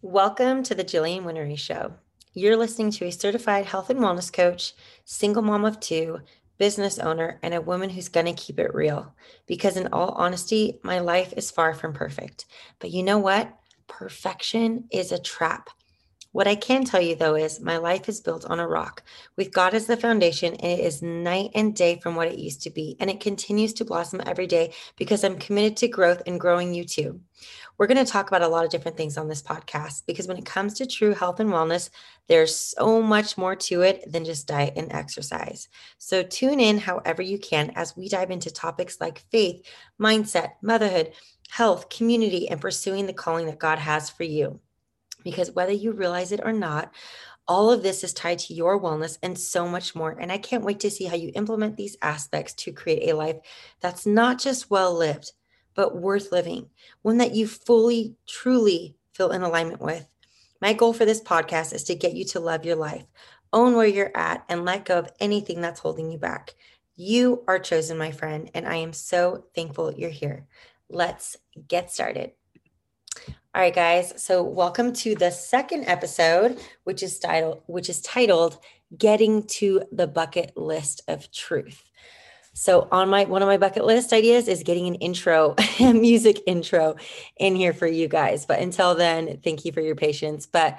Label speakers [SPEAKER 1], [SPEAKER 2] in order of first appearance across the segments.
[SPEAKER 1] Welcome to the Jillian Winnery Show. You're listening to a certified health and wellness coach, single mom of two, business owner, and a woman who's going to keep it real. Because, in all honesty, my life is far from perfect. But you know what? Perfection is a trap. What I can tell you though is my life is built on a rock with God as the foundation, and it is night and day from what it used to be. And it continues to blossom every day because I'm committed to growth and growing you too. We're going to talk about a lot of different things on this podcast because when it comes to true health and wellness, there's so much more to it than just diet and exercise. So tune in however you can as we dive into topics like faith, mindset, motherhood, health, community, and pursuing the calling that God has for you. Because whether you realize it or not, all of this is tied to your wellness and so much more. And I can't wait to see how you implement these aspects to create a life that's not just well lived, but worth living, one that you fully, truly feel in alignment with. My goal for this podcast is to get you to love your life, own where you're at, and let go of anything that's holding you back. You are chosen, my friend, and I am so thankful you're here. Let's get started. All right, guys. So, welcome to the second episode, which is titled, which is titled "Getting to the Bucket List of Truth." So on my one of my bucket list ideas is getting an intro, music intro in here for you guys. But until then, thank you for your patience. But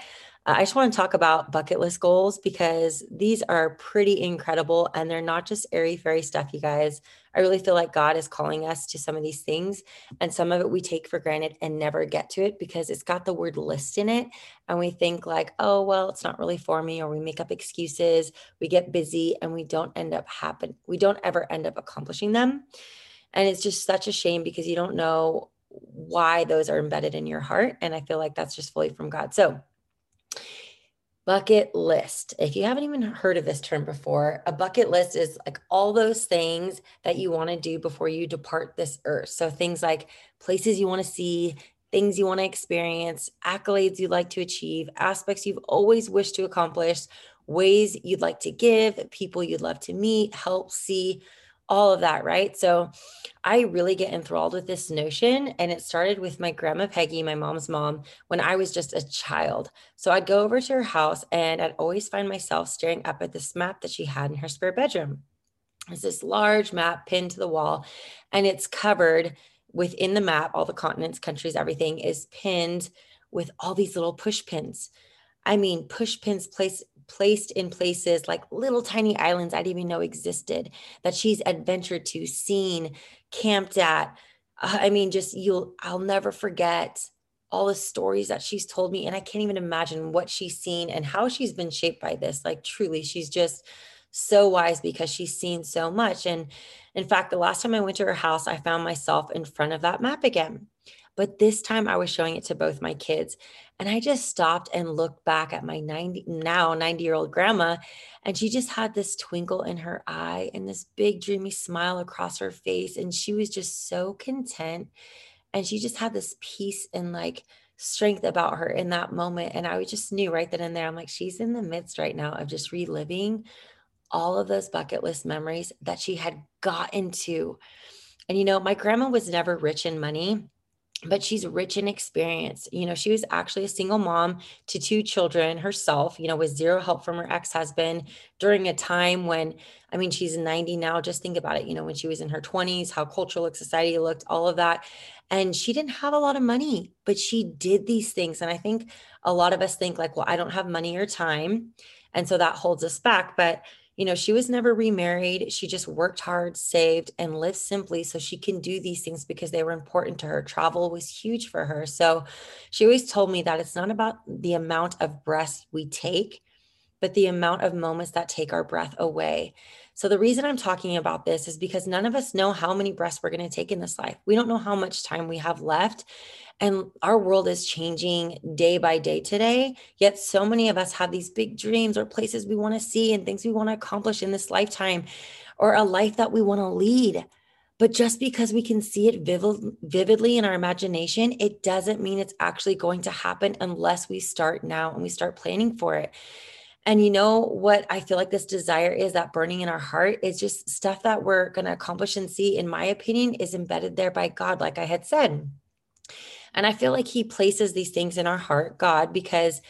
[SPEAKER 1] I just want to talk about bucket list goals because these are pretty incredible and they're not just airy fairy stuff, you guys. I really feel like God is calling us to some of these things, and some of it we take for granted and never get to it because it's got the word list in it. And we think, like, oh, well, it's not really for me, or we make up excuses, we get busy, and we don't end up happen. We don't ever end up accomplishing them. And it's just such a shame because you don't know why those are embedded in your heart. And I feel like that's just fully from God. So, bucket list. If you haven't even heard of this term before, a bucket list is like all those things that you want to do before you depart this earth. So things like places you want to see, things you want to experience, accolades you'd like to achieve, aspects you've always wished to accomplish, ways you'd like to give, people you'd love to meet, help, see, all of that, right? So I really get enthralled with this notion. And it started with my grandma Peggy, my mom's mom, when I was just a child. So I'd go over to her house and I'd always find myself staring up at this map that she had in her spare bedroom. It's this large map pinned to the wall, and it's covered within the map, all the continents, countries, everything is pinned with all these little push pins. I mean, push pins placed placed in places like little tiny islands I didn't even know existed that she's adventured to, seen, camped at. Uh, I mean, just you'll, I'll never forget all the stories that she's told me. And I can't even imagine what she's seen and how she's been shaped by this. Like, truly, she's just so wise because she's seen so much. And in fact, the last time I went to her house, I found myself in front of that map again. But this time I was showing it to both my kids. And I just stopped and looked back at my 90, now 90 year old grandma. And she just had this twinkle in her eye and this big, dreamy smile across her face. And she was just so content. And she just had this peace and like strength about her in that moment. And I just knew right then and there, I'm like, she's in the midst right now of just reliving all of those bucket list memories that she had gotten to. And, you know, my grandma was never rich in money but she's rich in experience. You know, she was actually a single mom to two children herself, you know, with zero help from her ex husband during a time when, I mean, she's 90 now. Just think about it, you know, when she was in her 20s, how culture looked, society looked, all of that. And she didn't have a lot of money, but she did these things. And I think a lot of us think, like, well, I don't have money or time. And so that holds us back. But you know, she was never remarried. She just worked hard, saved, and lived simply so she can do these things because they were important to her. Travel was huge for her. So she always told me that it's not about the amount of breaths we take, but the amount of moments that take our breath away. So, the reason I'm talking about this is because none of us know how many breaths we're going to take in this life. We don't know how much time we have left. And our world is changing day by day today. Yet, so many of us have these big dreams or places we want to see and things we want to accomplish in this lifetime or a life that we want to lead. But just because we can see it vivid, vividly in our imagination, it doesn't mean it's actually going to happen unless we start now and we start planning for it. And you know what I feel like this desire is that burning in our heart is just stuff that we're going to accomplish and see, in my opinion, is embedded there by God, like I had said. And I feel like He places these things in our heart, God, because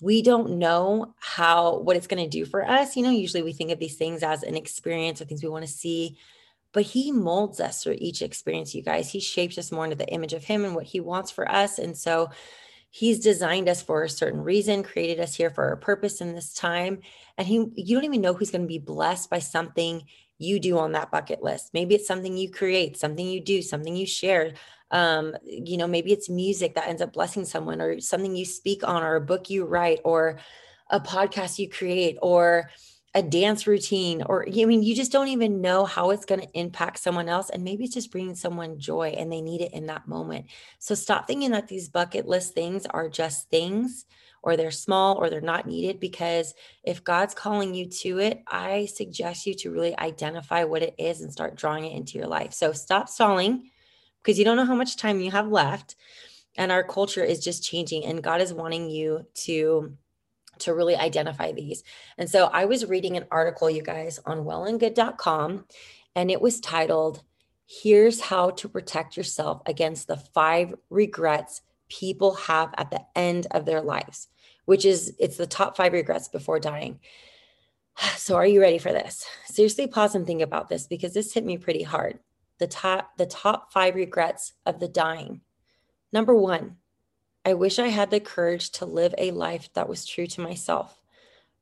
[SPEAKER 1] we don't know how what it's going to do for us. You know, usually we think of these things as an experience or things we want to see, but he molds us through each experience, you guys. He shapes us more into the image of him and what he wants for us. And so he's designed us for a certain reason, created us here for a purpose in this time. And he you don't even know who's going to be blessed by something you do on that bucket list. Maybe it's something you create, something you do, something you share, um, you know maybe it's music that ends up blessing someone or something you speak on or a book you write or a podcast you create or a dance routine or i mean you just don't even know how it's going to impact someone else and maybe it's just bringing someone joy and they need it in that moment. So stop thinking that these bucket list things are just things or they're small or they're not needed because if god's calling you to it i suggest you to really identify what it is and start drawing it into your life. So stop stalling because you don't know how much time you have left and our culture is just changing and god is wanting you to to really identify these. And so i was reading an article you guys on wellandgood.com and it was titled here's how to protect yourself against the five regrets people have at the end of their lives which is it's the top five regrets before dying. So are you ready for this? Seriously pause and think about this because this hit me pretty hard. The top the top 5 regrets of the dying. Number 1, I wish I had the courage to live a life that was true to myself,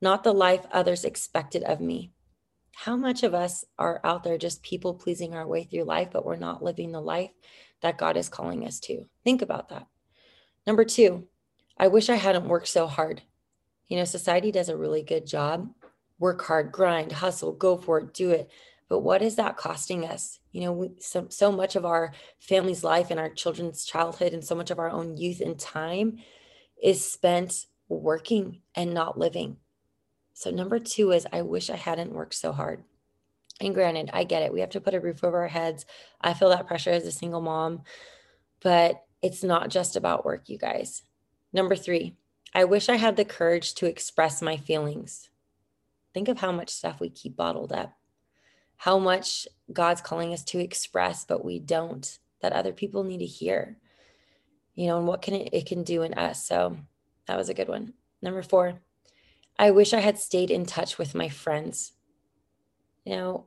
[SPEAKER 1] not the life others expected of me. How much of us are out there just people pleasing our way through life, but we're not living the life that God is calling us to? Think about that. Number two, I wish I hadn't worked so hard. You know, society does a really good job. Work hard, grind, hustle, go for it, do it but what is that costing us? You know we, so, so much of our family's life and our children's childhood and so much of our own youth and time is spent working and not living. So number two is i wish i hadn't worked so hard. And granted i get it. We have to put a roof over our heads. I feel that pressure as a single mom. But it's not just about work you guys. Number three i wish i had the courage to express my feelings. Think of how much stuff we keep bottled up how much God's calling us to express, but we don't, that other people need to hear, you know, and what can it, it can do in us. So that was a good one. Number four, I wish I had stayed in touch with my friends. You know,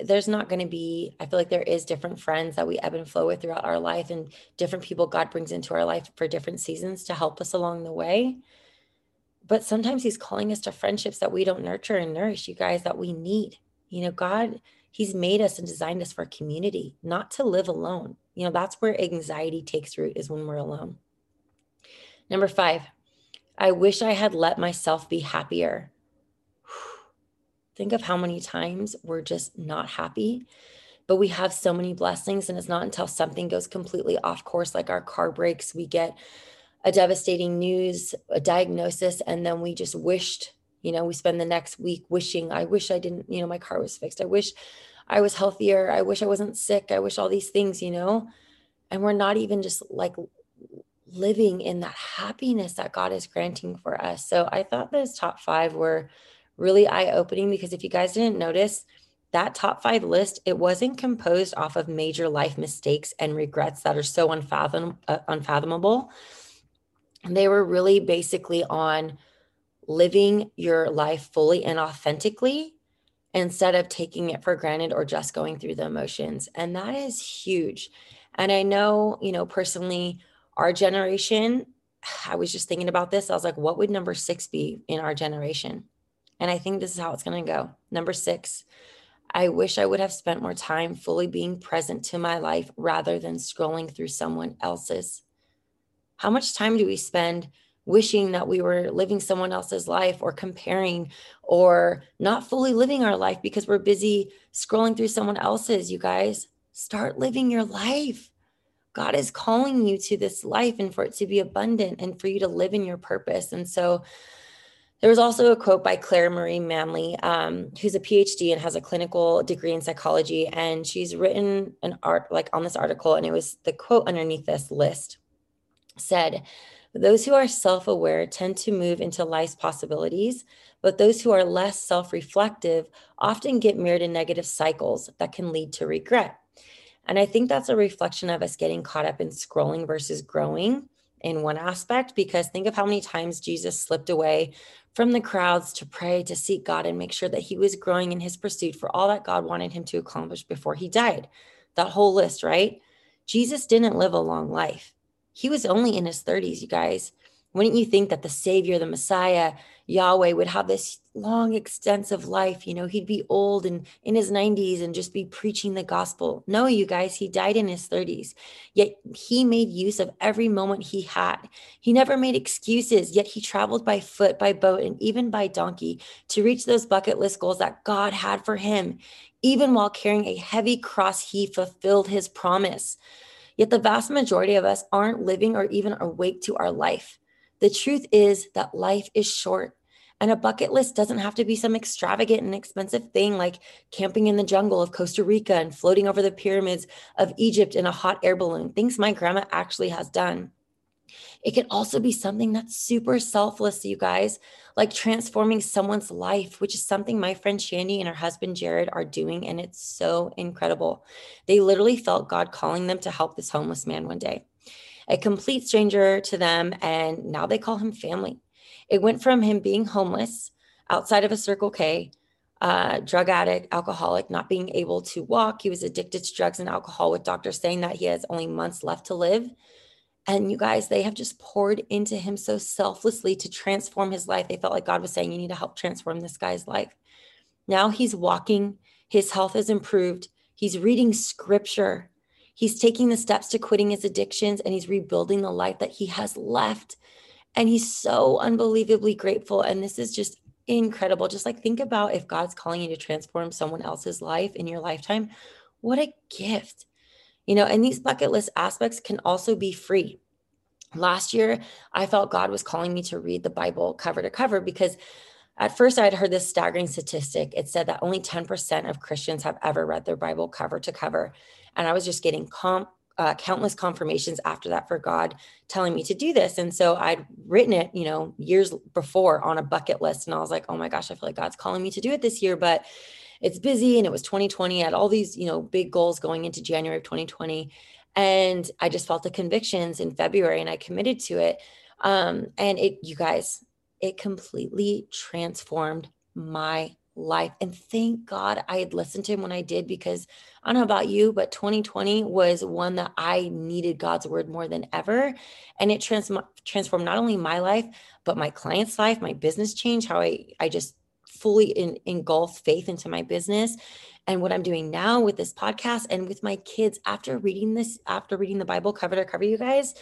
[SPEAKER 1] there's not going to be, I feel like there is different friends that we ebb and flow with throughout our life and different people God brings into our life for different seasons to help us along the way. But sometimes He's calling us to friendships that we don't nurture and nourish, you guys, that we need you know, God, He's made us and designed us for community, not to live alone. You know, that's where anxiety takes root, is when we're alone. Number five, I wish I had let myself be happier. Think of how many times we're just not happy, but we have so many blessings. And it's not until something goes completely off course, like our car breaks, we get a devastating news, a diagnosis, and then we just wished you know we spend the next week wishing i wish i didn't you know my car was fixed. I wish i was healthier. I wish i wasn't sick. I wish all these things you know? And we're not even just like living in that happiness that god is granting for us. So i thought those top five were really eye-opening because if you guys didn't notice that top five list it wasn't composed off of major life mistakes and regrets that are so unfathom, uh, unfathomable. They were really basically on living your life fully and authentically instead of taking it for granted or just going through the emotions. And that is huge. And I know, you know, personally, our generation, I was just thinking about this. I was like, what would number six be in our generation? And I think this is how it's going to go. Number six, I wish I would have spent more time fully being present to my life rather than scrolling through someone else's. How much time do we spend wishing that we were living someone else's life or comparing or not fully living our life because we're busy scrolling through someone else's. You guys, start living your life. God is calling you to this life and for it to be abundant and for you to live in your purpose. And so, there was also a quote by Claire Marie Manley, um, who's a PhD and has a clinical degree in psychology. And she's written an art like on this article, and it was the quote underneath this list said, those who are self aware tend to move into life's possibilities, but those who are less self reflective often get mirrored in negative cycles that can lead to regret. And I think that's a reflection of us getting caught up in scrolling versus growing in one aspect, because think of how many times Jesus slipped away from the crowds to pray, to seek God, and make sure that he was growing in his pursuit for all that God wanted him to accomplish before he died. That whole list, right? Jesus didn't live a long life. He was only in his 30s, you guys. Wouldn't you think that the Savior, the Messiah, Yahweh would have this long, extensive life? You know, he'd be old and in his 90s and just be preaching the gospel. No, you guys, he died in his 30s. Yet he made use of every moment he had. He never made excuses, yet he traveled by foot, by boat, and even by donkey to reach those bucket list goals that God had for him. Even while carrying a heavy cross, he fulfilled his promise. Yet the vast majority of us aren't living or even awake to our life. The truth is that life is short. And a bucket list doesn't have to be some extravagant and expensive thing like camping in the jungle of Costa Rica and floating over the pyramids of Egypt in a hot air balloon, things my grandma actually has done. It can also be something that's super selfless, you guys, like transforming someone's life, which is something my friend Shandy and her husband Jared are doing. And it's so incredible. They literally felt God calling them to help this homeless man one day a complete stranger to them, and now they call him family. It went from him being homeless outside of a Circle K, uh, drug addict, alcoholic, not being able to walk. He was addicted to drugs and alcohol, with doctors saying that he has only months left to live. And you guys, they have just poured into him so selflessly to transform his life. They felt like God was saying, You need to help transform this guy's life. Now he's walking, his health has improved, he's reading scripture. He's taking the steps to quitting his addictions and he's rebuilding the life that he has left. And he's so unbelievably grateful. And this is just incredible. Just like think about if God's calling you to transform someone else's life in your lifetime, what a gift. You know, and these bucket list aspects can also be free. Last year, I felt God was calling me to read the Bible cover to cover because at first I had heard this staggering statistic. It said that only 10% of Christians have ever read their Bible cover to cover. And I was just getting com- uh, countless confirmations after that for God telling me to do this. And so I'd written it, you know, years before on a bucket list. And I was like, oh my gosh, I feel like God's calling me to do it this year, but it's busy. And it was 2020. I had all these, you know, big goals going into January of 2020. And I just felt the convictions in February and I committed to it. Um, and it, you guys, it completely transformed my life. And thank God I had listened to him when I did, because I don't know about you, but 2020 was one that I needed God's word more than ever. And it trans- transformed not only my life, but my client's life, my business change, how I, I just fully in, engulfed faith into my business and what I'm doing now with this podcast and with my kids after reading this, after reading the Bible cover to cover, you guys,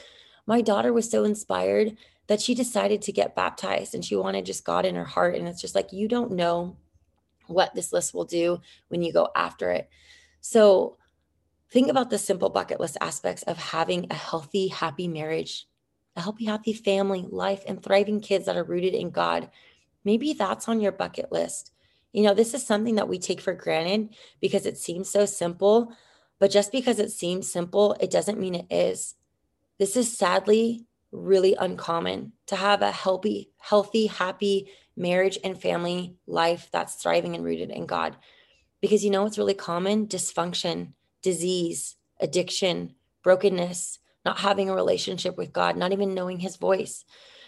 [SPEAKER 1] my daughter was so inspired that she decided to get baptized and she wanted just God in her heart. And it's just like, you don't know what this list will do when you go after it. So think about the simple bucket list aspects of having a healthy, happy marriage, a healthy, happy family, life, and thriving kids that are rooted in God. Maybe that's on your bucket list. You know, this is something that we take for granted because it seems so simple, but just because it seems simple, it doesn't mean it is. This is sadly really uncommon to have a healthy, healthy, happy marriage and family life that's thriving and rooted in God. Because you know what's really common? Dysfunction, disease, addiction, brokenness, not having a relationship with God, not even knowing his voice.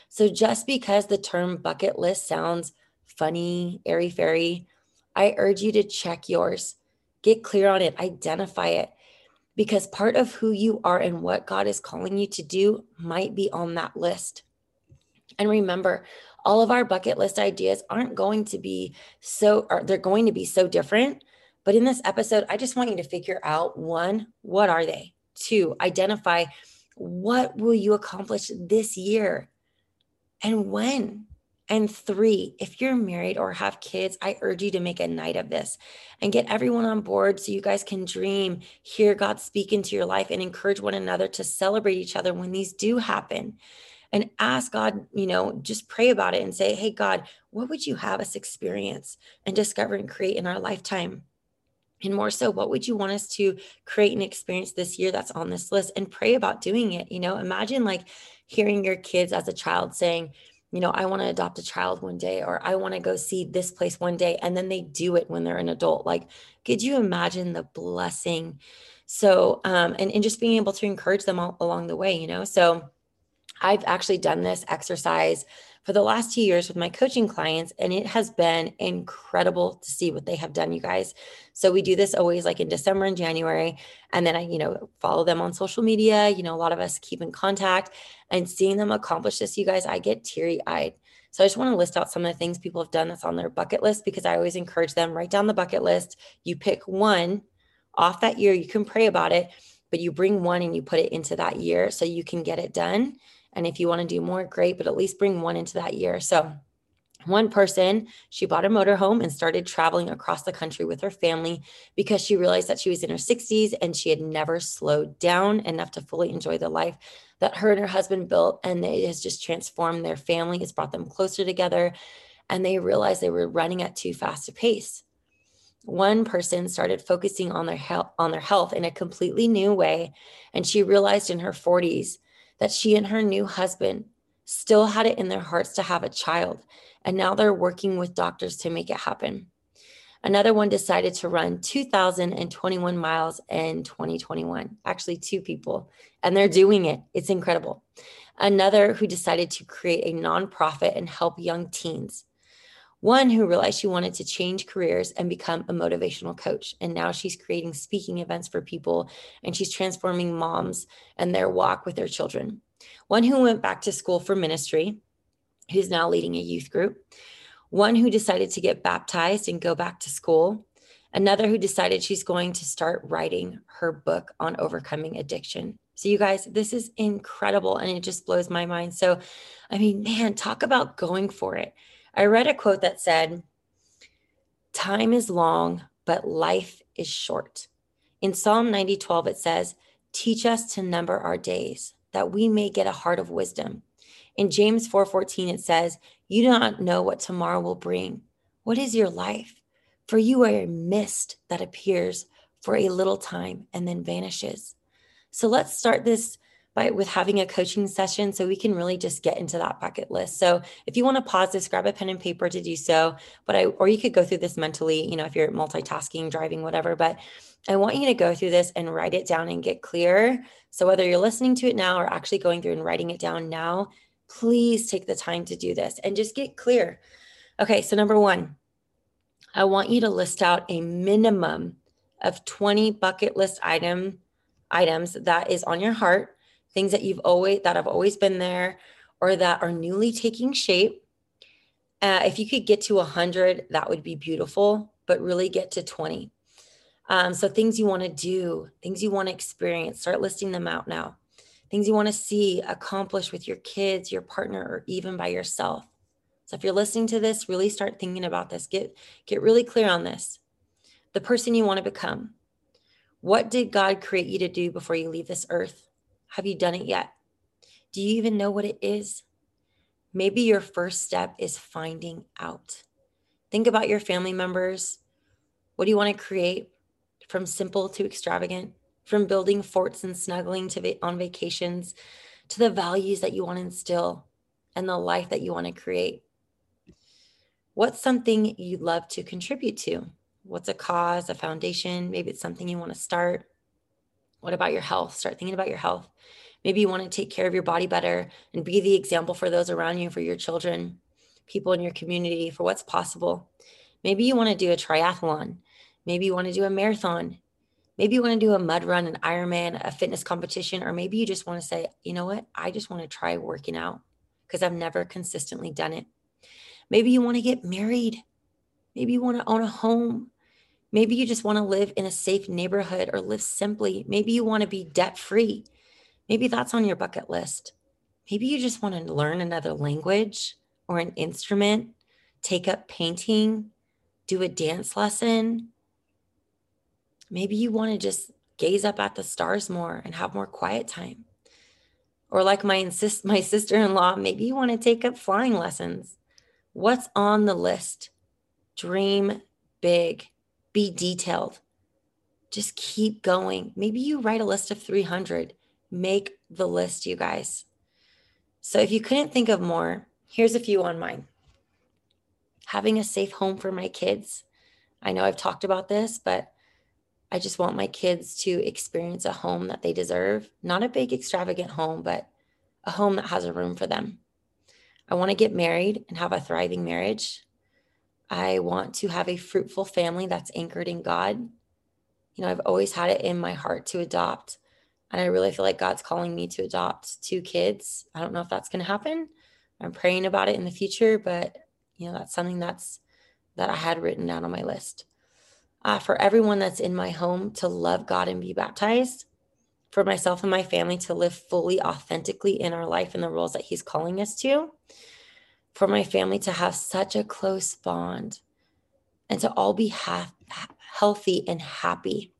[SPEAKER 1] So just because the term bucket list sounds funny, airy fairy, I urge you to check yours. Get clear on it, identify it, because part of who you are and what God is calling you to do might be on that list. And remember, all of our bucket list ideas aren't going to be so, they're going to be so different. But in this episode, I just want you to figure out one, what are they? Two, identify what will you accomplish this year and when? And three, if you're married or have kids, I urge you to make a night of this and get everyone on board so you guys can dream, hear God speak into your life, and encourage one another to celebrate each other when these do happen and ask God, you know, just pray about it and say, hey, God, what would you have us experience and discover and create in our lifetime? And more so, what would you want us to create and experience this year that's on this list and pray about doing it? You know, imagine like hearing your kids as a child saying, you know, I want to adopt a child one day, or I want to go see this place one day. And then they do it when they're an adult. Like, could you imagine the blessing? So, um, and, and just being able to encourage them all along the way, you know? So I've actually done this exercise for the last two years with my coaching clients, and it has been incredible to see what they have done, you guys. So we do this always like in December and January, and then I, you know, follow them on social media. You know, a lot of us keep in contact, and seeing them accomplish this, you guys, I get teary eyed. So I just want to list out some of the things people have done that's on their bucket list because I always encourage them write down the bucket list. You pick one off that year. You can pray about it, but you bring one and you put it into that year so you can get it done and if you want to do more, great, but at least bring one into that year. So, one person, she bought a motorhome and started traveling across the country with her family because she realized that she was in her 60s and she had never slowed down enough to fully enjoy the life that her and her husband built. And it has just transformed their family, it's brought them closer together. And they realized they were running at too fast a pace. One person started focusing on their health on their health in a completely new way. And she realized in her 40s that she and her new husband still had it in their hearts to have a child. And now they're working with doctors to make it happen. Another one decided to run 2,021 miles in 2021. Actually, two people, and they're doing it. It's incredible. Another who decided to create a nonprofit and help young teens. One who realized she wanted to change careers and become a motivational coach. And now she's creating speaking events for people and she's transforming moms and their walk with their children. One who went back to school for ministry, who's now leading a youth group. One who decided to get baptized and go back to school. Another who decided she's going to start writing her book on overcoming addiction. So, you guys, this is incredible and it just blows my mind. So, I mean, man, talk about going for it. I read a quote that said, Time is long, but life is short. In Psalm 90 12, it says, Teach us to number our days, that we may get a heart of wisdom. In James 4 14, it says, You do not know what tomorrow will bring. What is your life? For you are a mist that appears for a little time and then vanishes. So let's start this by with having a coaching session so we can really just get into that bucket list. So if you want to pause this, grab a pen and paper to do so. But I or you could go through this mentally, you know, if you're multitasking, driving, whatever. But I want you to go through this and write it down and get clear. So whether you're listening to it now or actually going through and writing it down now, please take the time to do this and just get clear. Okay, so number one, I want you to list out a minimum of 20 bucket list item items that is on your heart things that you've always that have always been there or that are newly taking shape uh, if you could get to 100 that would be beautiful but really get to 20 um, so things you want to do things you want to experience start listing them out now. Things you want to see accomplish with your kids your partner or even by yourself. So if you're listening to this really start thinking about this. Get get really clear on this. The person you want to become. What did god create you to do before you leave this earth have you done it yet? Do you even know what it is? Maybe your first step is finding out. Think about your family members. What do you want to create from simple to extravagant, from building forts and snuggling to va- on vacations to the values that you want to instill and the life that you want to create? What's something you'd love to contribute to? What's a cause, a foundation? Maybe it's something you want to start. What about your health? Start thinking about your health. Maybe you want to take care of your body better and be the example for those around you, for your children, people in your community, for what's possible. Maybe you want to do a triathlon. Maybe you want to do a marathon. Maybe you want to do a mud run, an Ironman, a fitness competition, or maybe you just want to say, you know what? I just want to try working out because I've never consistently done it. Maybe you want to get married. Maybe you want to own a home. Maybe you just want to live in a safe neighborhood or live simply. Maybe you want to be debt free. Maybe that's on your bucket list. Maybe you just want to learn another language or an instrument, take up painting, do a dance lesson. Maybe you want to just gaze up at the stars more and have more quiet time. Or like my insist my sister-in-law, maybe you want to take up flying lessons. What's on the list? Dream big be detailed. Just keep going. Maybe you write a list of 300. Make the list, you guys. So if you couldn't think of more, Here's a few on mine having a safe home for my kids. I know I've talked about this, but I just want my kids to experience a home that they deserve. Not a big, extravagant home, but a home that has a room for them. I want to get married and have a thriving marriage. I want to have a fruitful family that's anchored in God. You know, I've always had it in my heart to adopt. And I really feel like God's calling me to adopt two kids. I don't know if that's going to happen. I'm praying about it in the future, but you know, that's something that's that I had written down on my list. Uh, for everyone that's in my home to love God and be baptized, for myself and my family to live fully, authentically in our life and the roles that He's calling us to, for my family to have such a close bond and to all be ha- healthy and happy.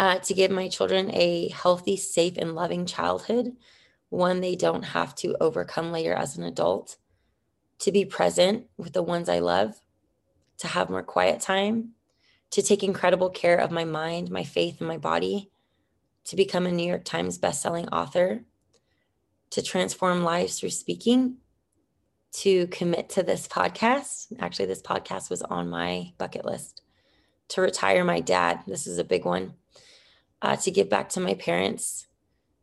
[SPEAKER 1] Uh, to give my children a healthy, safe, and loving childhood, one they don't have to overcome later as an adult. To be present with the ones I love, to have more quiet time, to take incredible care of my mind, my faith, and my body, to become a New York Times bestselling author, to transform lives through speaking, to commit to this podcast. Actually, this podcast was on my bucket list. To retire my dad. This is a big one. Uh, to give back to my parents.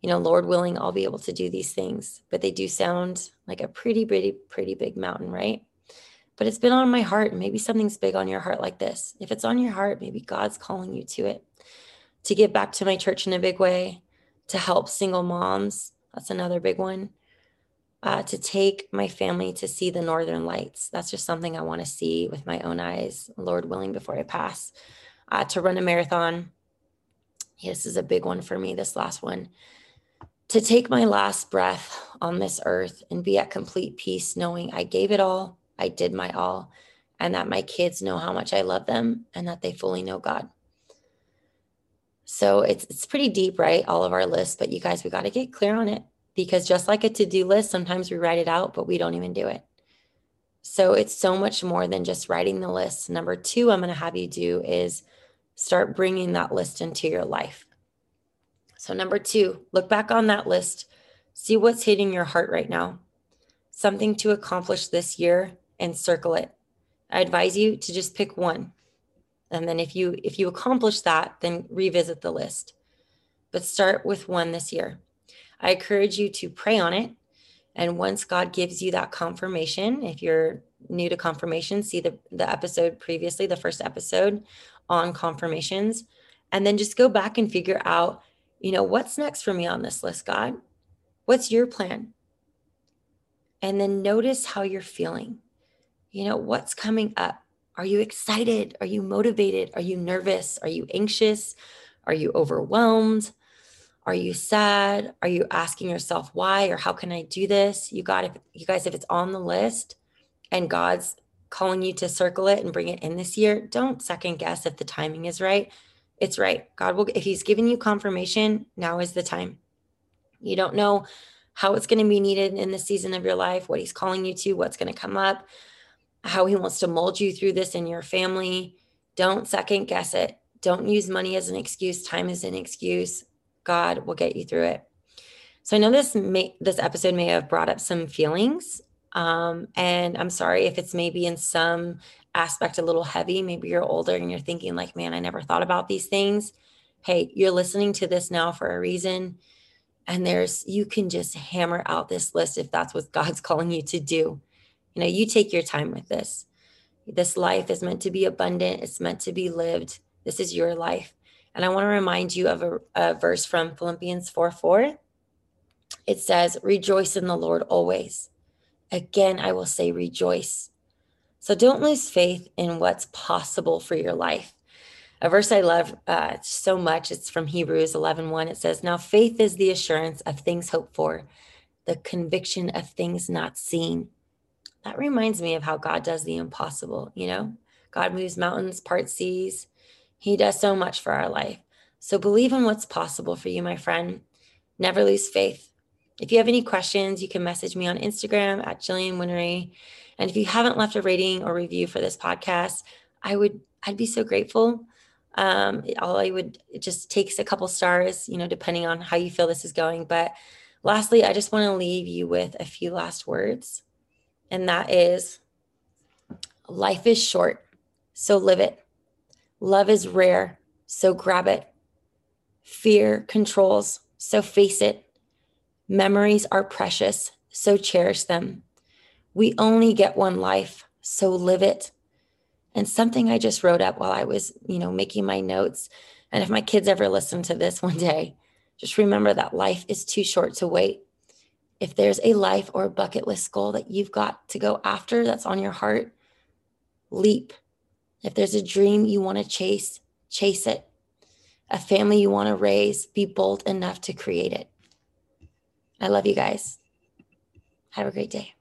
[SPEAKER 1] You know, Lord willing, I'll be able to do these things, but they do sound like a pretty, pretty, pretty big mountain, right? But it's been on my heart. Maybe something's big on your heart like this. If it's on your heart, maybe God's calling you to it. To give back to my church in a big way, to help single moms. That's another big one uh, to take my family to see the northern lights. That's just something I want to see with my own eyes, Lord willing, before I pass. Uh, to run a marathon. This is a big one for me, this last one. To take my last breath on this earth and be at complete peace, knowing I gave it all, I did my all, and that my kids know how much I love them and that they fully know God. So it's it's pretty deep, right? All of our lists, but you guys, we got to get clear on it because just like a to do list, sometimes we write it out, but we don't even do it. So it's so much more than just writing the list. Number two, I'm going to have you do is start bringing that list into your life. So, number two, look back on that list, see what's hitting your heart right now, something to accomplish this year, and circle it. I advise you to just pick one. And then if you if you accomplish that, then revisit the list. But start with one this year. I encourage you to pray on it. And once God gives you that confirmation, if you're new to confirmation, see the, the episode previously, the first episode on confirmations, and then just go back and figure out, you know, what's next for me on this list, God? What's your plan? And then notice how you're feeling. You know, what's coming up? Are you excited? Are you motivated? Are you nervous? Are you anxious? Are you overwhelmed? Are you sad? Are you asking yourself why or how can I do this? You got if you guys if it's on the list and God's calling you to circle it and bring it in this year, don't second guess if the timing is right. It's right. God will if he's giving you confirmation, now is the time. You don't know how it's going to be needed in the season of your life, what he's calling you to, what's going to come up, how he wants to mold you through this in your family. Don't second guess it. Don't use money as an excuse, time as an excuse. God will get you through it. So I know this may this episode may have brought up some feelings. Um, and I'm sorry if it's maybe in some aspect a little heavy. Maybe you're older and you're thinking, like, man, I never thought about these things. Hey, you're listening to this now for a reason. And there's you can just hammer out this list if that's what God's calling you to do. You know, you take your time with this. This life is meant to be abundant, it's meant to be lived. This is your life. And I want to remind you of a, a verse from Philippians 4 4. It says, Rejoice in the Lord always. Again, I will say, rejoice. So don't lose faith in what's possible for your life. A verse I love uh, so much, it's from Hebrews 11 1. It says, Now faith is the assurance of things hoped for, the conviction of things not seen. That reminds me of how God does the impossible, you know? God moves mountains, parts seas, he does so much for our life. So believe in what's possible for you, my friend. Never lose faith. If you have any questions, you can message me on Instagram at Jillian Winery. And if you haven't left a rating or review for this podcast, I would I'd be so grateful. Um, all I would it just takes a couple stars, you know, depending on how you feel this is going. But lastly, I just want to leave you with a few last words, and that is life is short, so live it. Love is rare, so grab it. Fear controls, so face it. Memories are precious, so cherish them. We only get one life, so live it. And something I just wrote up while I was, you know, making my notes. And if my kids ever listen to this one day, just remember that life is too short to wait. If there's a life or a bucket list goal that you've got to go after that's on your heart, leap. If there's a dream you want to chase, chase it. A family you want to raise, be bold enough to create it. I love you guys. Have a great day.